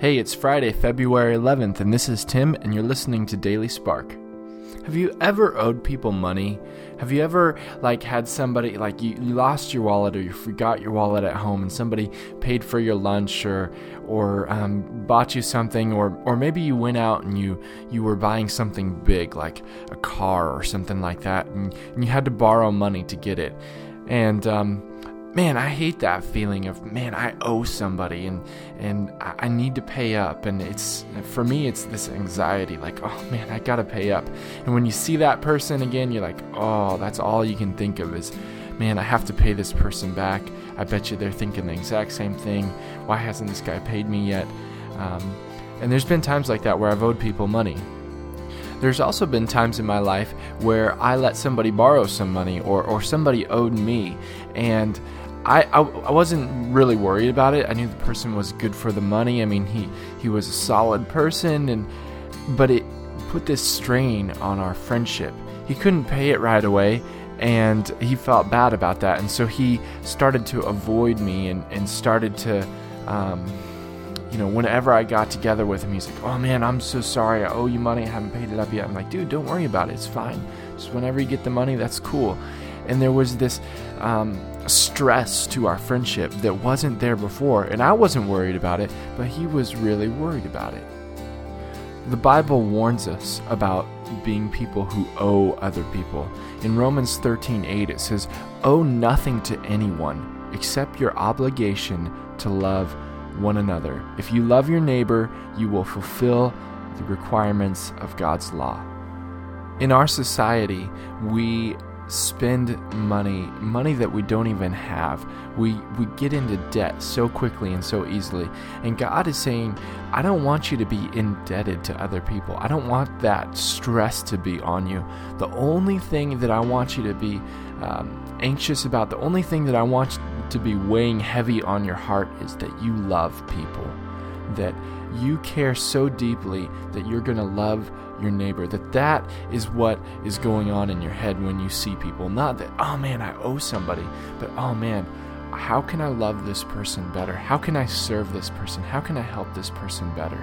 Hey, it's Friday, February 11th, and this is Tim, and you're listening to Daily Spark. Have you ever owed people money? Have you ever like had somebody like you, you, lost your wallet or you forgot your wallet at home and somebody paid for your lunch or or um, bought you something or or maybe you went out and you you were buying something big like a car or something like that and, and you had to borrow money to get it and um, man, I hate that feeling of man, I owe somebody and and I need to pay up. And it's for me, it's this anxiety, like oh man, I gotta pay up. And when you see that person again, you're like, oh, that's all you can think of is, man, I have to pay this person back. I bet you they're thinking the exact same thing. Why hasn't this guy paid me yet? Um, and there's been times like that where I've owed people money. There's also been times in my life where I let somebody borrow some money or, or somebody owed me. And I, I, I wasn't really worried about it. I knew the person was good for the money. I mean, he he was a solid person, and but it put this strain on our friendship. He couldn't pay it right away, and he felt bad about that. And so he started to avoid me and and started to. Um, you know, whenever I got together with him, he's like, "Oh man, I'm so sorry. I owe you money. I haven't paid it up yet." I'm like, "Dude, don't worry about it. It's fine. Just whenever you get the money, that's cool." And there was this um, stress to our friendship that wasn't there before. And I wasn't worried about it, but he was really worried about it. The Bible warns us about being people who owe other people. In Romans 13:8 it says, "Owe nothing to anyone except your obligation to love one another. If you love your neighbor, you will fulfill the requirements of God's law." In our society, we spend money, money that we don't even have. We we get into debt so quickly and so easily. And God is saying, I don't want you to be indebted to other people. I don't want that stress to be on you. The only thing that I want you to be um, anxious about, the only thing that I want to be weighing heavy on your heart is that you love people. That you care so deeply that you're going to love your neighbor that that is what is going on in your head when you see people. Not that oh man i owe somebody but oh man how can i love this person better? How can i serve this person? How can i help this person better?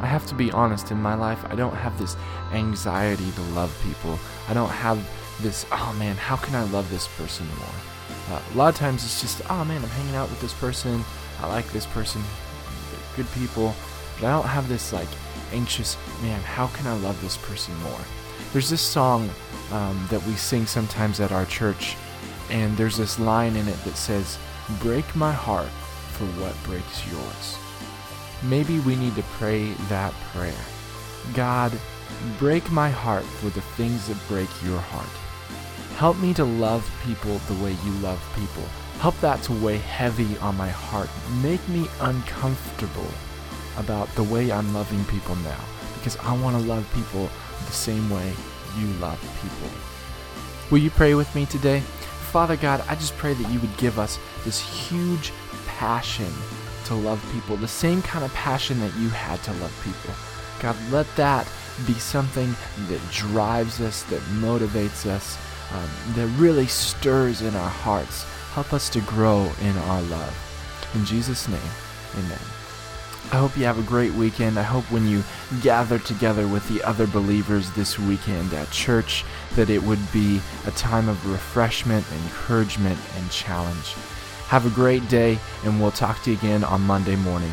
I have to be honest in my life i don't have this anxiety to love people. I don't have this oh man how can i love this person more? Uh, a lot of times it's just oh man i'm hanging out with this person. I like this person good people but i don't have this like anxious, man, how can I love this person more? There's this song um, that we sing sometimes at our church, and there's this line in it that says, Break my heart for what breaks yours. Maybe we need to pray that prayer. God, break my heart for the things that break your heart. Help me to love people the way you love people. Help that to weigh heavy on my heart. Make me uncomfortable about the way I'm loving people now because I want to love people the same way you love people. Will you pray with me today? Father God, I just pray that you would give us this huge passion to love people, the same kind of passion that you had to love people. God, let that be something that drives us, that motivates us, um, that really stirs in our hearts. Help us to grow in our love. In Jesus' name, amen. I hope you have a great weekend. I hope when you gather together with the other believers this weekend at church that it would be a time of refreshment, encouragement, and challenge. Have a great day, and we'll talk to you again on Monday morning.